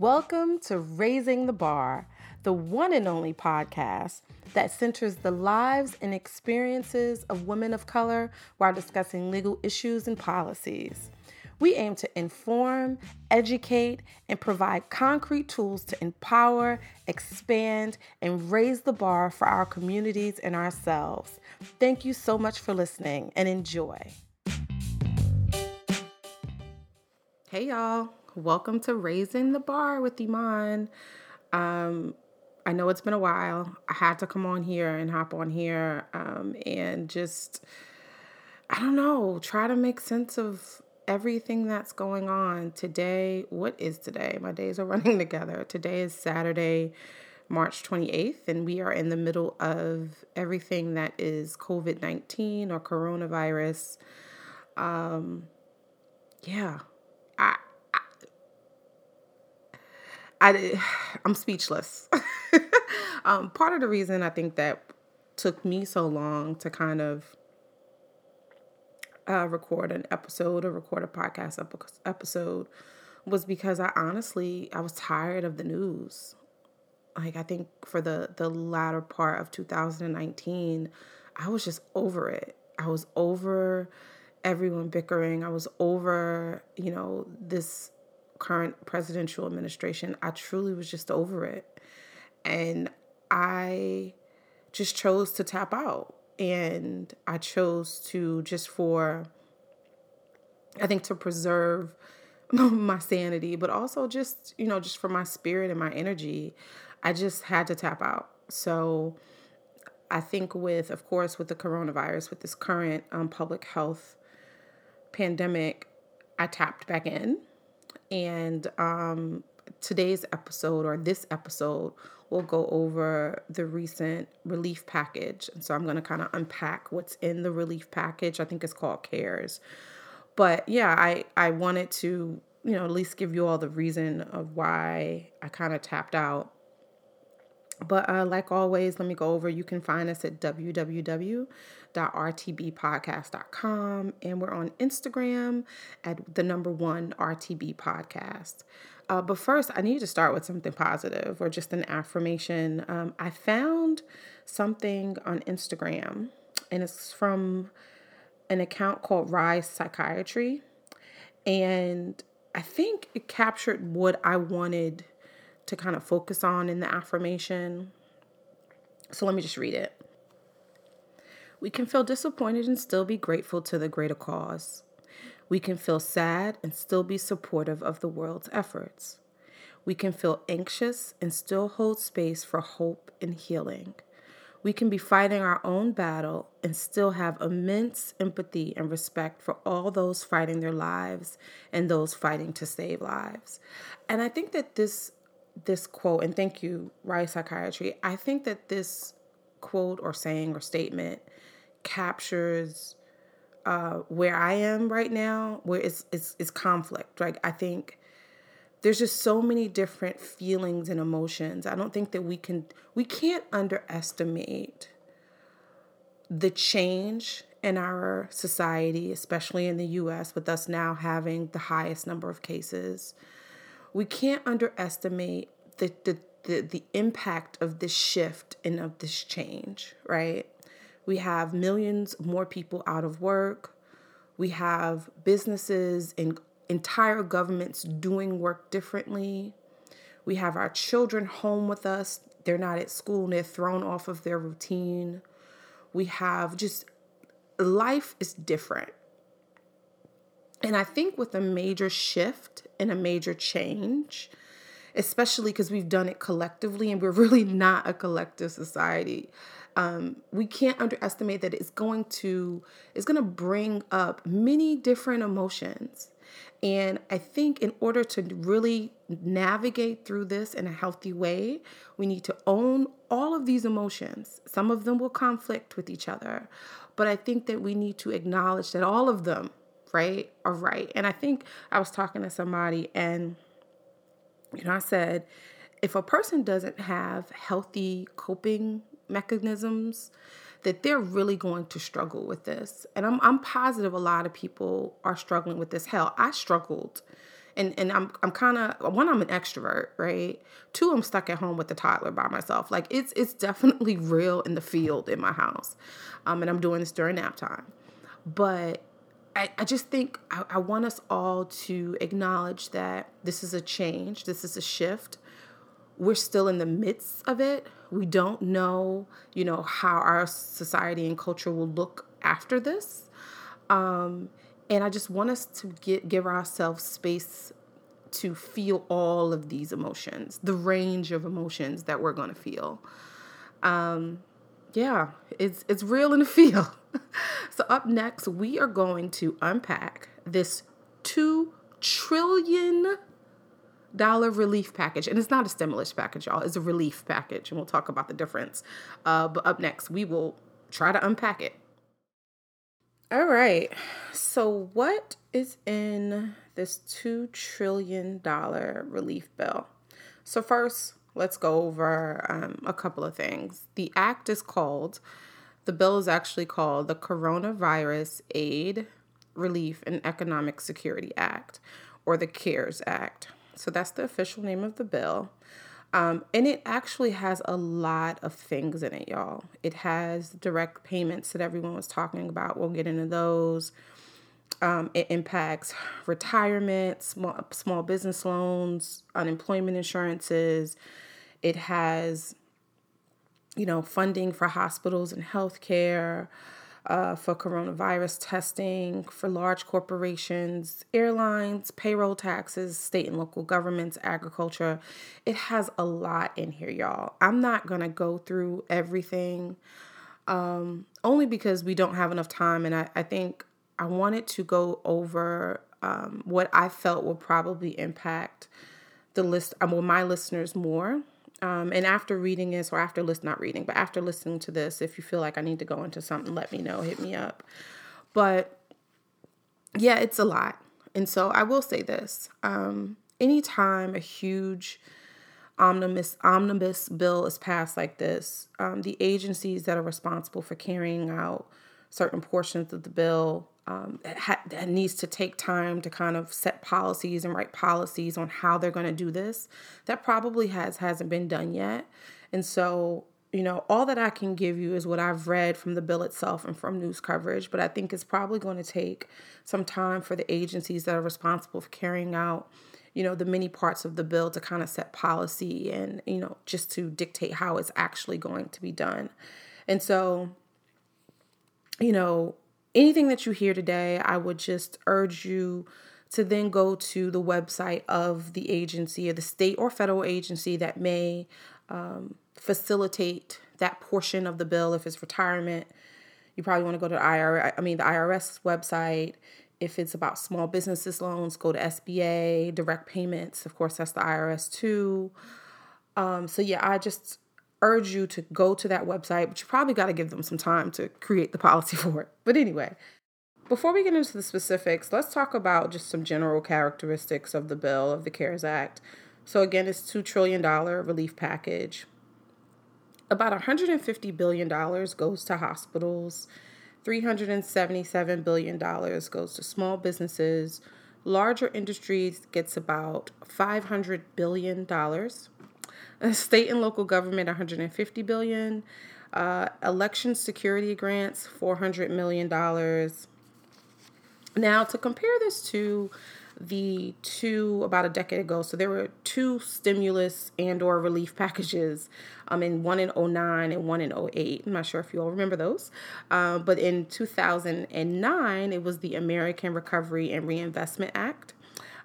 Welcome to Raising the Bar, the one and only podcast that centers the lives and experiences of women of color while discussing legal issues and policies. We aim to inform, educate, and provide concrete tools to empower, expand, and raise the bar for our communities and ourselves. Thank you so much for listening and enjoy. Hey, y'all. Welcome to Raising the Bar with Iman. Um, I know it's been a while. I had to come on here and hop on here um, and just, I don't know, try to make sense of everything that's going on today. What is today? My days are running together. Today is Saturday, March 28th, and we are in the middle of everything that is COVID 19 or coronavirus. Um, yeah, I, I, I'm speechless. um, part of the reason I think that took me so long to kind of uh, record an episode or record a podcast episode was because I honestly I was tired of the news. Like I think for the the latter part of 2019, I was just over it. I was over everyone bickering. I was over, you know, this current presidential administration. I truly was just over it. And I just chose to tap out and I chose to just for I think to preserve my sanity, but also just, you know, just for my spirit and my energy, I just had to tap out. So I think with of course with the coronavirus, with this current um, public health pandemic, I tapped back in and um today's episode or this episode we'll go over the recent relief package. And so I'm going to kind of unpack what's in the relief package. I think it's called CARES. But yeah, I, I wanted to, you know, at least give you all the reason of why I kind of tapped out. But uh, like always, let me go over. You can find us at www.rtbpodcast.com. And we're on Instagram at the number one RTB podcast. Uh, but first, I need to start with something positive or just an affirmation. Um, I found something on Instagram, and it's from an account called Rise Psychiatry. And I think it captured what I wanted to kind of focus on in the affirmation. So let me just read it. We can feel disappointed and still be grateful to the greater cause. We can feel sad and still be supportive of the world's efforts. We can feel anxious and still hold space for hope and healing. We can be fighting our own battle and still have immense empathy and respect for all those fighting their lives and those fighting to save lives. And I think that this this quote and thank you Rise Psychiatry, I think that this quote or saying or statement captures uh, where I am right now, where it's, it's it's conflict. Like I think there's just so many different feelings and emotions. I don't think that we can we can't underestimate the change in our society, especially in the US, with us now having the highest number of cases. We can't underestimate the the the, the impact of this shift and of this change, right? We have millions more people out of work. We have businesses and entire governments doing work differently. We have our children home with us. They're not at school and they're thrown off of their routine. We have just life is different. And I think with a major shift and a major change, especially because we've done it collectively and we're really not a collective society um, we can't underestimate that it's going to it's going to bring up many different emotions. And i think in order to really navigate through this in a healthy way we need to own all of these emotions. Some of them will conflict with each other but i think that we need to acknowledge that all of them right are right and i think i was talking to somebody and you know i said if a person doesn't have healthy coping mechanisms that they're really going to struggle with this. And I'm I'm positive a lot of people are struggling with this. Hell, I struggled And and I'm I'm kind of one I'm an extrovert, right? Two I'm stuck at home with the toddler by myself. Like it's it's definitely real in the field in my house. Um and I'm doing this during nap time. But I, I just think I, I want us all to acknowledge that this is a change, this is a shift. We're still in the midst of it. We don't know, you know, how our society and culture will look after this. Um, and I just want us to get, give ourselves space to feel all of these emotions, the range of emotions that we're going to feel. Um, yeah, it's it's real in the feel. so up next, we are going to unpack this two trillion dollar relief package, and it's not a stimulus package, y'all. It's a relief package, and we'll talk about the difference. Uh, but up next, we will try to unpack it. All right. So, what is in this $2 trillion relief bill? So, first, let's go over um, a couple of things. The act is called, the bill is actually called the Coronavirus Aid, Relief, and Economic Security Act, or the CARES Act. So, that's the official name of the bill. Um, and it actually has a lot of things in it, y'all. It has direct payments that everyone was talking about. We'll get into those. Um, it impacts retirement, small, small business loans, unemployment insurances. It has, you know, funding for hospitals and healthcare uh, for coronavirus testing, for large corporations, airlines, payroll taxes, state and local governments, agriculture. It has a lot in here, y'all. I'm not to go through everything um, only because we don't have enough time. And I, I think I wanted to go over um, what I felt would probably impact the list, um, well, my listeners more. Um, and after reading this, or after list not reading, but after listening to this, if you feel like I need to go into something, let me know, hit me up. But yeah, it's a lot. And so I will say this. Um, anytime a huge omnibus omnibus bill is passed like this, um, the agencies that are responsible for carrying out certain portions of the bill um, ha- needs to take time to kind of set policies and write policies on how they're going to do this. That probably has hasn't been done yet, and so you know all that I can give you is what I've read from the bill itself and from news coverage. But I think it's probably going to take some time for the agencies that are responsible for carrying out you know the many parts of the bill to kind of set policy and you know just to dictate how it's actually going to be done and so you know anything that you hear today, I would just urge you to then go to the website of the agency or the state or federal agency that may um, facilitate that portion of the bill. If it's retirement, you probably want to go to the IRS, I mean the IRS website. If it's about small businesses loans, go to SBA, direct payments. Of course, that's the IRS too. Um, so yeah, I just urge you to go to that website, but you probably got to give them some time to create the policy for it. But anyway, before we get into the specifics, let's talk about just some general characteristics of the bill of the CARES Act. So again, it's $2 trillion relief package. About $150 billion goes to hospitals. $377 billion goes to small businesses. Larger industries gets about $500 billion state and local government 150 billion. Uh, election security grants 400 million dollars. Now to compare this to the two about a decade ago so there were two stimulus and or relief packages um in one in 09 and one in 08 i'm not sure if you all remember those. Uh, but in 2009 it was the american recovery and reinvestment act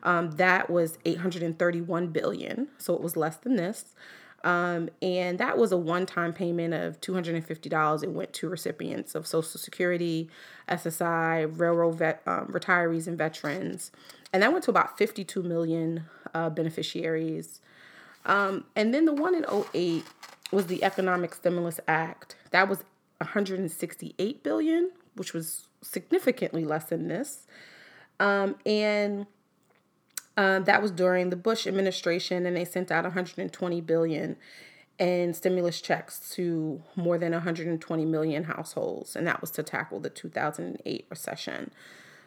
um, that was 831 billion, so it was less than this. Um, and that was a one-time payment of $250. It went to recipients of Social Security, SSI, railroad vet, um, retirees, and veterans, and that went to about 52 million uh, beneficiaries. Um, and then the one in 08 was the Economic Stimulus Act. That was 168 billion, which was significantly less than this. Um, and um, that was during the Bush administration, and they sent out 120 billion in stimulus checks to more than 120 million households, and that was to tackle the 2008 recession.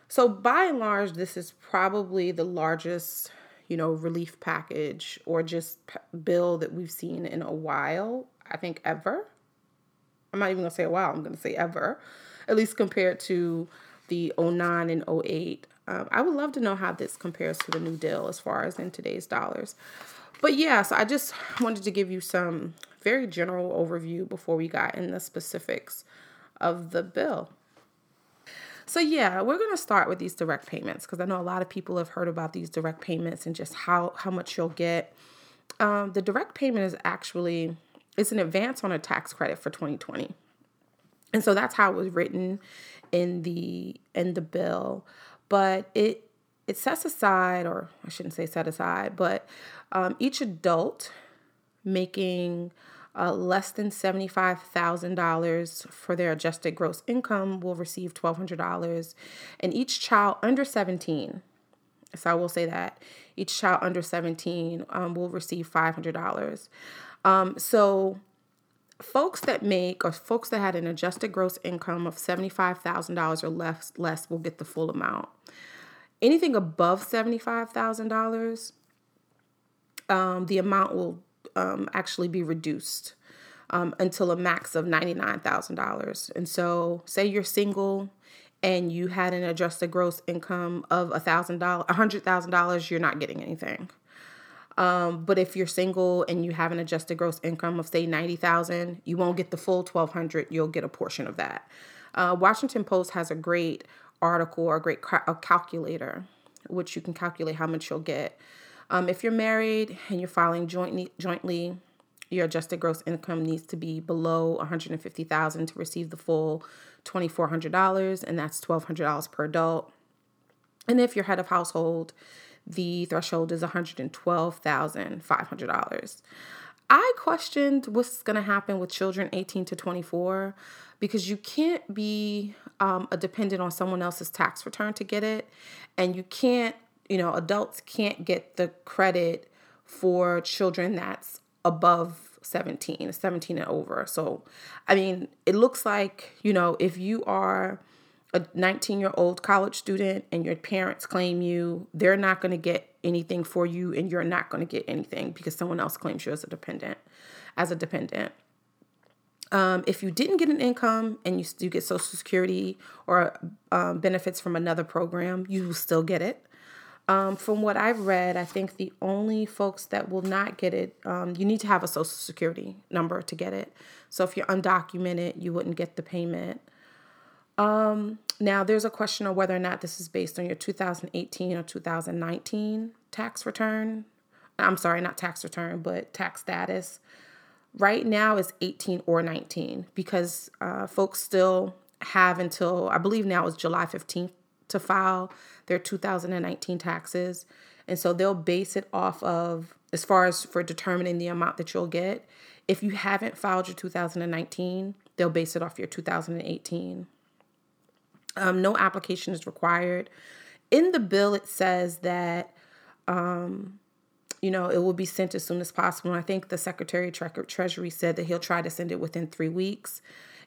So, by and large, this is probably the largest, you know, relief package or just bill that we've seen in a while. I think ever. I'm not even to say a while, I'm to say ever, at least compared to the 09 and 08. Um, I would love to know how this compares to the new deal as far as in today's dollars. But yeah, so I just wanted to give you some very general overview before we got in the specifics of the bill. So, yeah, we're going to start with these direct payments because I know a lot of people have heard about these direct payments and just how, how much you'll get. Um, the direct payment is actually it's an advance on a tax credit for 2020. And so that's how it was written in the in the bill. But it it sets aside, or I shouldn't say set aside, but um, each adult making uh, less than $75,000 for their adjusted gross income will receive $1,200. And each child under 17, so I will say that, each child under 17 um, will receive $500. Um, so folks that make or folks that had an adjusted gross income of $75,000 or less less will get the full amount. Anything above $75,000 um, the amount will um, actually be reduced um, until a max of $99,000. And so, say you're single and you had an adjusted gross income of $1,000, $100,000, you're not getting anything. Um, but if you're single and you have an adjusted gross income of say 90,000, you won't get the full 1200, you'll get a portion of that. Uh, Washington Post has a great article or a great ca- a calculator which you can calculate how much you'll get. Um, if you're married and you're filing jointly, jointly, your adjusted gross income needs to be below 150,000 to receive the full $2,400, and that's $1,200 per adult. And if you're head of household, the threshold is $112,500. I questioned what's going to happen with children 18 to 24 because you can't be um, a dependent on someone else's tax return to get it, and you can't you know, adults can't get the credit for children that's above 17, 17 and over. So, I mean, it looks like, you know, if you are a 19 year old college student and your parents claim you, they're not going to get anything for you and you're not going to get anything because someone else claims you as a dependent, as a dependent. Um, if you didn't get an income and you get Social Security or um, benefits from another program, you will still get it. Um, from what I've read, I think the only folks that will not get it, um, you need to have a social security number to get it. So if you're undocumented, you wouldn't get the payment. Um, now, there's a question of whether or not this is based on your 2018 or 2019 tax return. I'm sorry, not tax return, but tax status. Right now is 18 or 19 because uh, folks still have until I believe now is July 15th to file their 2019 taxes. And so they'll base it off of, as far as for determining the amount that you'll get, if you haven't filed your 2019, they'll base it off your 2018. Um, no application is required. In the bill, it says that, um, you know, it will be sent as soon as possible. And I think the Secretary of Treasury said that he'll try to send it within three weeks.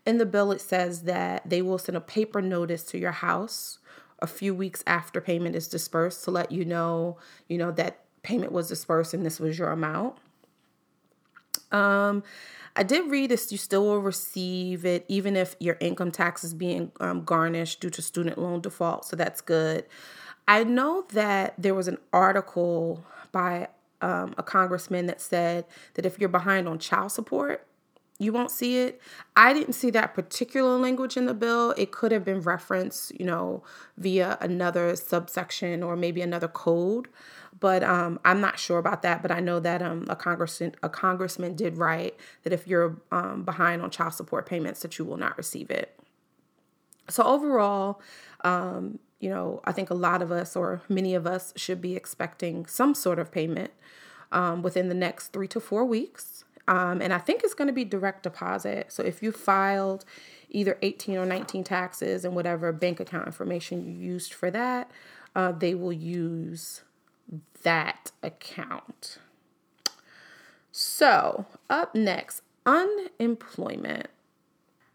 In the bill, it says that they will send a paper notice to your house a few weeks after payment is dispersed to let you know, you know, that payment was dispersed and this was your amount. Um, I did read this, you still will receive it even if your income tax is being um, garnished due to student loan default. So that's good. I know that there was an article by um, a congressman that said that if you're behind on child support, you won't see it. I didn't see that particular language in the bill. It could have been referenced, you know, via another subsection or maybe another code, but um, I'm not sure about that. But I know that um, a congressman a congressman did write that if you're um, behind on child support payments, that you will not receive it. So overall, um, you know, I think a lot of us or many of us should be expecting some sort of payment um, within the next three to four weeks. Um, and I think it's going to be direct deposit. So if you filed either 18 or 19 taxes and whatever bank account information you used for that, uh, they will use that account. So, up next, unemployment.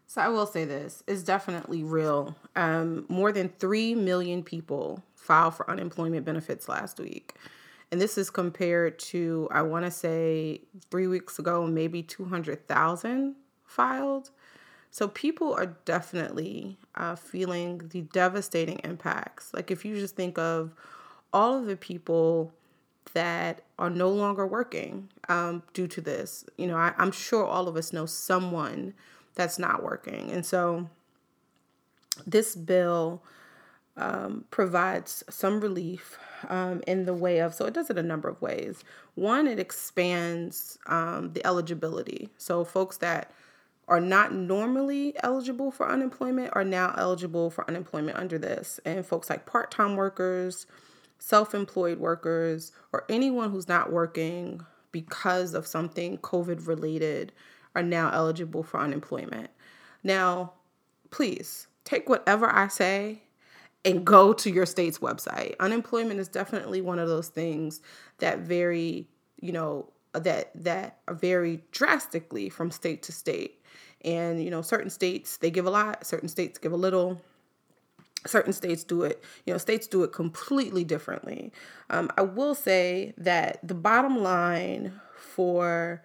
So I will say this is definitely real. Um, more than 3 million people filed for unemployment benefits last week. And this is compared to, I want to say, three weeks ago, maybe 200,000 filed. So people are definitely uh, feeling the devastating impacts. Like if you just think of all of the people that are no longer working um, due to this, you know, I, I'm sure all of us know someone that's not working. And so this bill um, provides some relief um, in the way of, so it does it a number of ways. One, it expands um, the eligibility. So folks that are not normally eligible for unemployment are now eligible for unemployment under this. And folks like part time workers, self employed workers, or anyone who's not working because of something COVID related are now eligible for unemployment. Now, please take whatever I say and go to your state's website. Unemployment is definitely one of those things that vary, you know, that that vary drastically from state to state. And, you know, certain states, they give a lot, certain states give a little. Certain states do it, you know, states do it completely differently. Um, I will say that the bottom line for,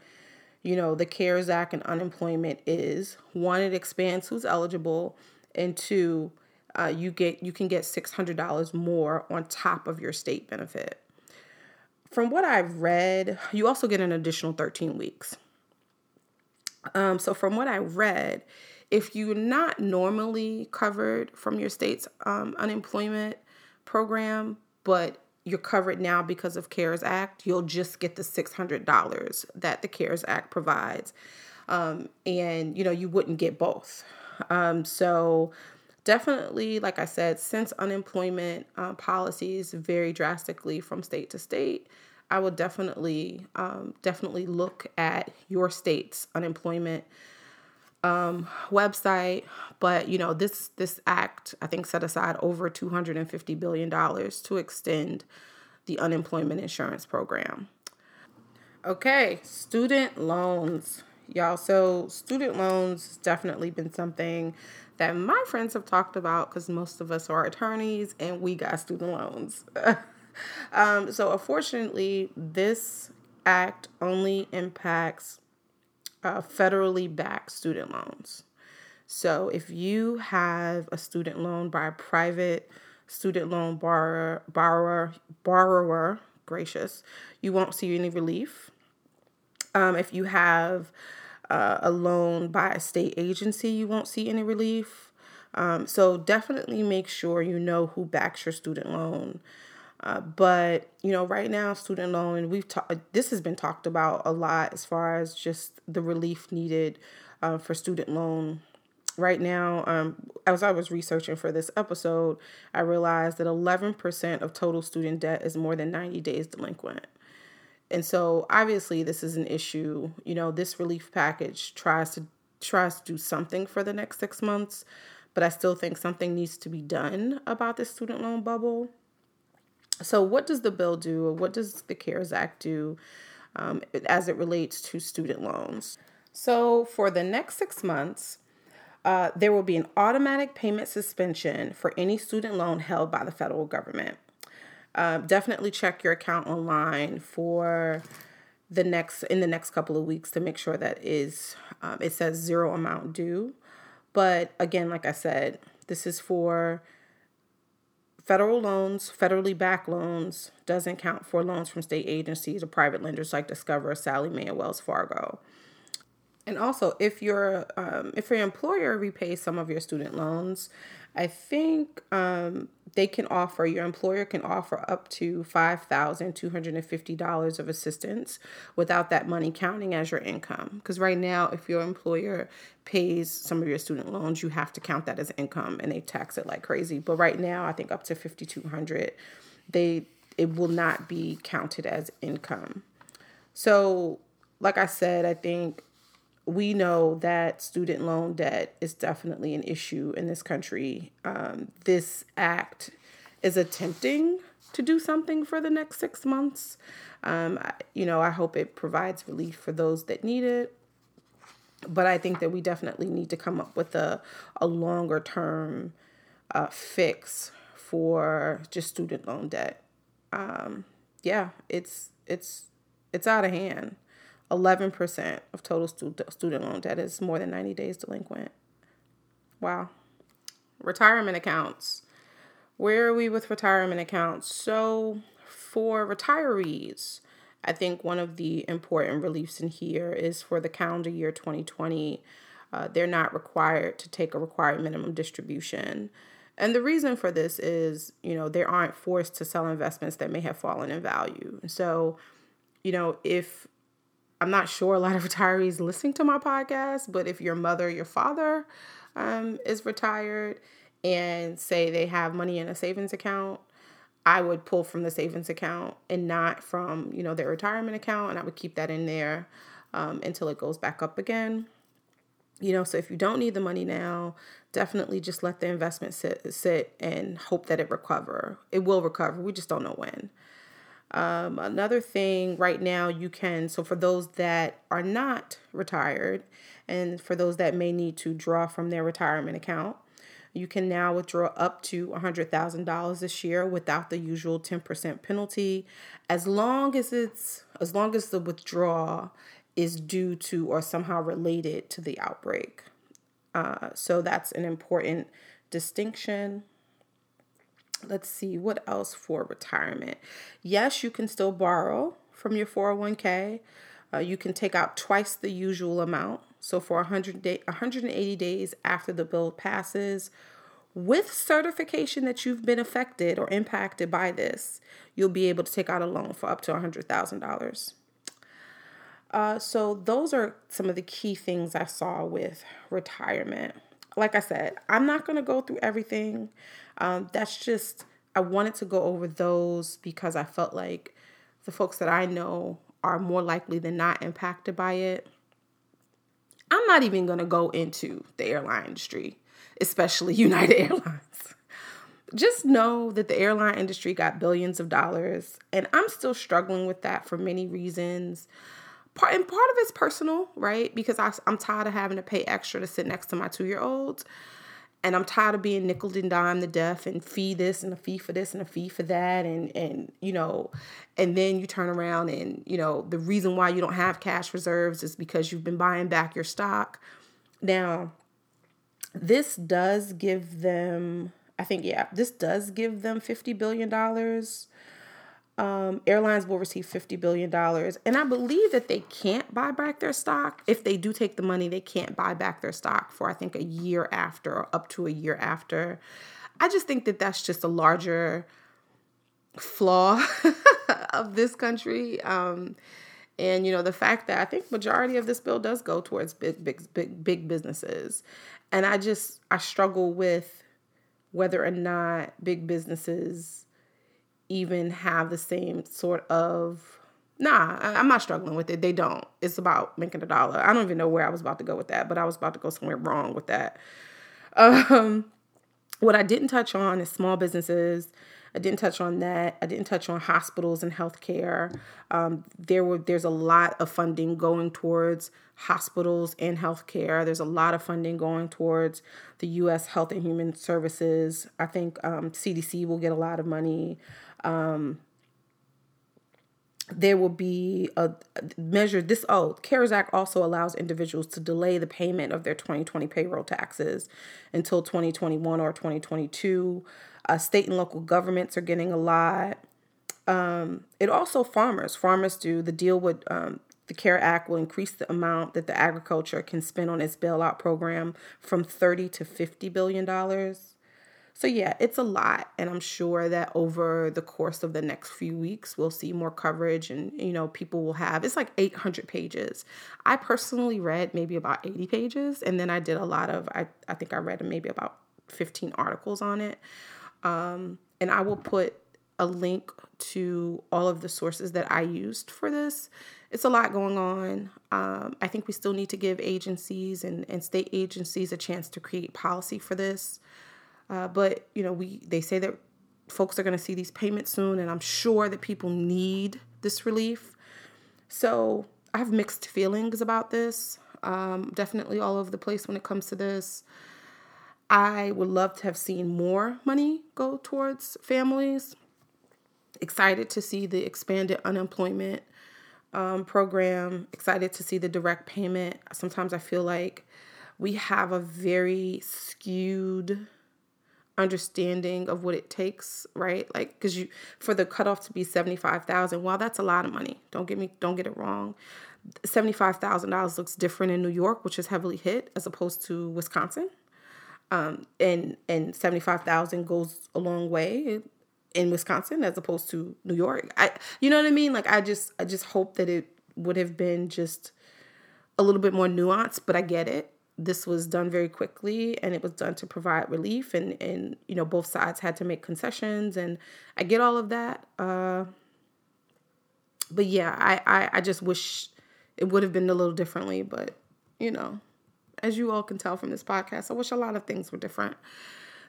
you know, the CARES Act and unemployment is one, it expands who's eligible, and two, uh, you get you can get six hundred dollars more on top of your state benefit. From what I've read, you also get an additional thirteen weeks. Um, so, from what I read, if you're not normally covered from your state's um, unemployment program, but you're covered now because of CARES Act, you'll just get the $600 that the CARES Act provides. Um, and, you know, you wouldn't get both. Um, so, definitely, like I said, since unemployment uh, policies vary drastically from state to state, I would definitely um, definitely look at your state's unemployment um, website. But you know this this act I think set aside over two hundred and fifty billion dollars to extend the unemployment insurance program. Okay, student loans, y'all. So student loans definitely been something that my friends have talked about because most of us are attorneys and we got student loans. um, so, unfortunately, this act only impacts uh, federally backed student loans. So, if you have a student loan by a private student loan borrower, borrower, borrower, gracious, you won't see any relief. Um, if you have uh, a loan by a state agency, you won't see any relief. Um, so definitely make sure you know who backs your student loan. Uh, but you know, right now, student loan, we've talked. This has been talked about a lot as far as just the relief needed uh, for student loan. Right now, um, as I was researching for this episode, I realized that 11% of total student debt is more than 90 days delinquent. And so, obviously, this is an issue. You know, this relief package tries to tries to do something for the next six months, but I still think something needs to be done about the student loan bubble. So, what does the bill do, or what does the CARES Act do um, as it relates to student loans? So, for the next six months, uh, there will be an automatic payment suspension for any student loan held by the federal government. Uh, definitely check your account online for the next in the next couple of weeks to make sure that is um, it says zero amount due. But again, like I said, this is for Federal loans, federally backed loans, doesn't count for loans from state agencies or private lenders like Discover, Sallie Mae, and Wells Fargo. And also, if your um, if your employer repays some of your student loans, I think um, they can offer, your employer can offer up to $5,250 of assistance without that money counting as your income. Because right now, if your employer pays some of your student loans, you have to count that as income and they tax it like crazy. But right now, I think up to 5200 they it will not be counted as income. So, like I said, I think we know that student loan debt is definitely an issue in this country. Um, this act is attempting to do something for the next six months. Um, you know, I hope it provides relief for those that need it. but I think that we definitely need to come up with a, a longer term uh, fix for just student loan debt. Um, yeah, it's it's it's out of hand. Eleven percent of total student student loan debt is more than ninety days delinquent. Wow. Retirement accounts. Where are we with retirement accounts? So for retirees, I think one of the important reliefs in here is for the calendar year 2020, uh, they're not required to take a required minimum distribution. And the reason for this is, you know, they aren't forced to sell investments that may have fallen in value. So, you know, if I'm not sure a lot of retirees listening to my podcast, but if your mother, your father um, is retired and say they have money in a savings account, I would pull from the savings account and not from, you know, their retirement account. And I would keep that in there um, until it goes back up again. You know, so if you don't need the money now, definitely just let the investment sit, sit and hope that it recover. It will recover. We just don't know when. Um, another thing right now you can so for those that are not retired and for those that may need to draw from their retirement account you can now withdraw up to $100,000 this year without the usual 10% penalty as long as it's as long as the withdrawal is due to or somehow related to the outbreak. Uh, so that's an important distinction. Let's see what else for retirement. Yes, you can still borrow from your 401k. Uh, you can take out twice the usual amount. So for 100 day, 180 days after the bill passes, with certification that you've been affected or impacted by this, you'll be able to take out a loan for up to $100,000. Uh, so those are some of the key things I saw with retirement. Like I said, I'm not going to go through everything. Um, that's just I wanted to go over those because I felt like the folks that I know are more likely than not impacted by it. I'm not even going to go into the airline industry, especially United Airlines. Just know that the airline industry got billions of dollars, and I'm still struggling with that for many reasons. Part and part of it's personal, right? Because I, I'm tired of having to pay extra to sit next to my two year olds and I'm tired of being nickel and dime the deaf and fee this and a fee for this and a fee for that and and you know and then you turn around and you know the reason why you don't have cash reserves is because you've been buying back your stock. Now, this does give them I think yeah, this does give them 50 billion dollars um, airlines will receive $50 billion. And I believe that they can't buy back their stock. If they do take the money, they can't buy back their stock for, I think, a year after or up to a year after. I just think that that's just a larger flaw of this country. Um, and you know the fact that I think majority of this bill does go towards big, big, big, big businesses, and I just I struggle with whether or not big businesses even have the same sort of nah i'm not struggling with it. They don't. It's about making a dollar. I don't even know where i was about to go with that but i was about to go somewhere wrong with that. Um, what i didn't touch on is small businesses I didn't touch on that. I didn't touch on hospitals and healthcare. Um, there were there's a lot of funding going towards hospitals and healthcare. There's a lot of funding going towards the U.S. Health and Human Services. I think um, CDC will get a lot of money. Um, there will be a measure this oh cares act also allows individuals to delay the payment of their 2020 payroll taxes until 2021 or 2022 uh, state and local governments are getting a lot. Um, it also farmers farmers do the deal with um, the care act will increase the amount that the agriculture can spend on its bailout program from 30 to 50 billion dollars so, yeah, it's a lot. And I'm sure that over the course of the next few weeks, we'll see more coverage and, you know, people will have it's like 800 pages. I personally read maybe about 80 pages. And then I did a lot of, I, I think I read maybe about 15 articles on it. Um, and I will put a link to all of the sources that I used for this. It's a lot going on. Um, I think we still need to give agencies and, and state agencies a chance to create policy for this. Uh, but you know, we they say that folks are going to see these payments soon, and I'm sure that people need this relief. So I have mixed feelings about this. Um, definitely all over the place when it comes to this. I would love to have seen more money go towards families. Excited to see the expanded unemployment um, program. Excited to see the direct payment. Sometimes I feel like we have a very skewed understanding of what it takes, right? Like cuz you for the cutoff to be 75,000, while that's a lot of money. Don't get me don't get it wrong. $75,000 looks different in New York, which is heavily hit as opposed to Wisconsin. Um, and and 75,000 goes a long way in Wisconsin as opposed to New York. I you know what I mean? Like I just I just hope that it would have been just a little bit more nuanced, but I get it. This was done very quickly and it was done to provide relief and and you know both sides had to make concessions and I get all of that. Uh but yeah, I I, I just wish it would have been a little differently, but you know, as you all can tell from this podcast, I wish a lot of things were different.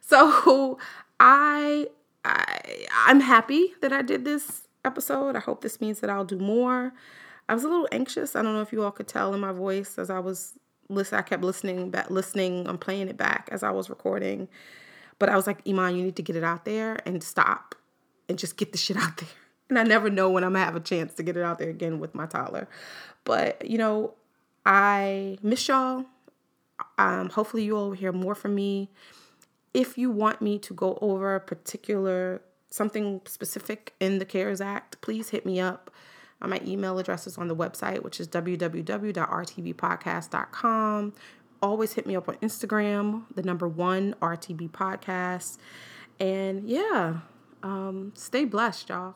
So I I I'm happy that I did this episode. I hope this means that I'll do more. I was a little anxious. I don't know if you all could tell in my voice as I was listening. I kept listening back, listening. I'm playing it back as I was recording, but I was like, Iman, you need to get it out there and stop and just get the shit out there. And I never know when I'm gonna have a chance to get it out there again with my toddler. But you know, I miss y'all. Um, hopefully, you all hear more from me. If you want me to go over a particular something specific in the CARES Act, please hit me up. Uh, my email address is on the website, which is www.rtbpodcast.com. Always hit me up on Instagram, the number one RTB podcast. And yeah, um, stay blessed, y'all.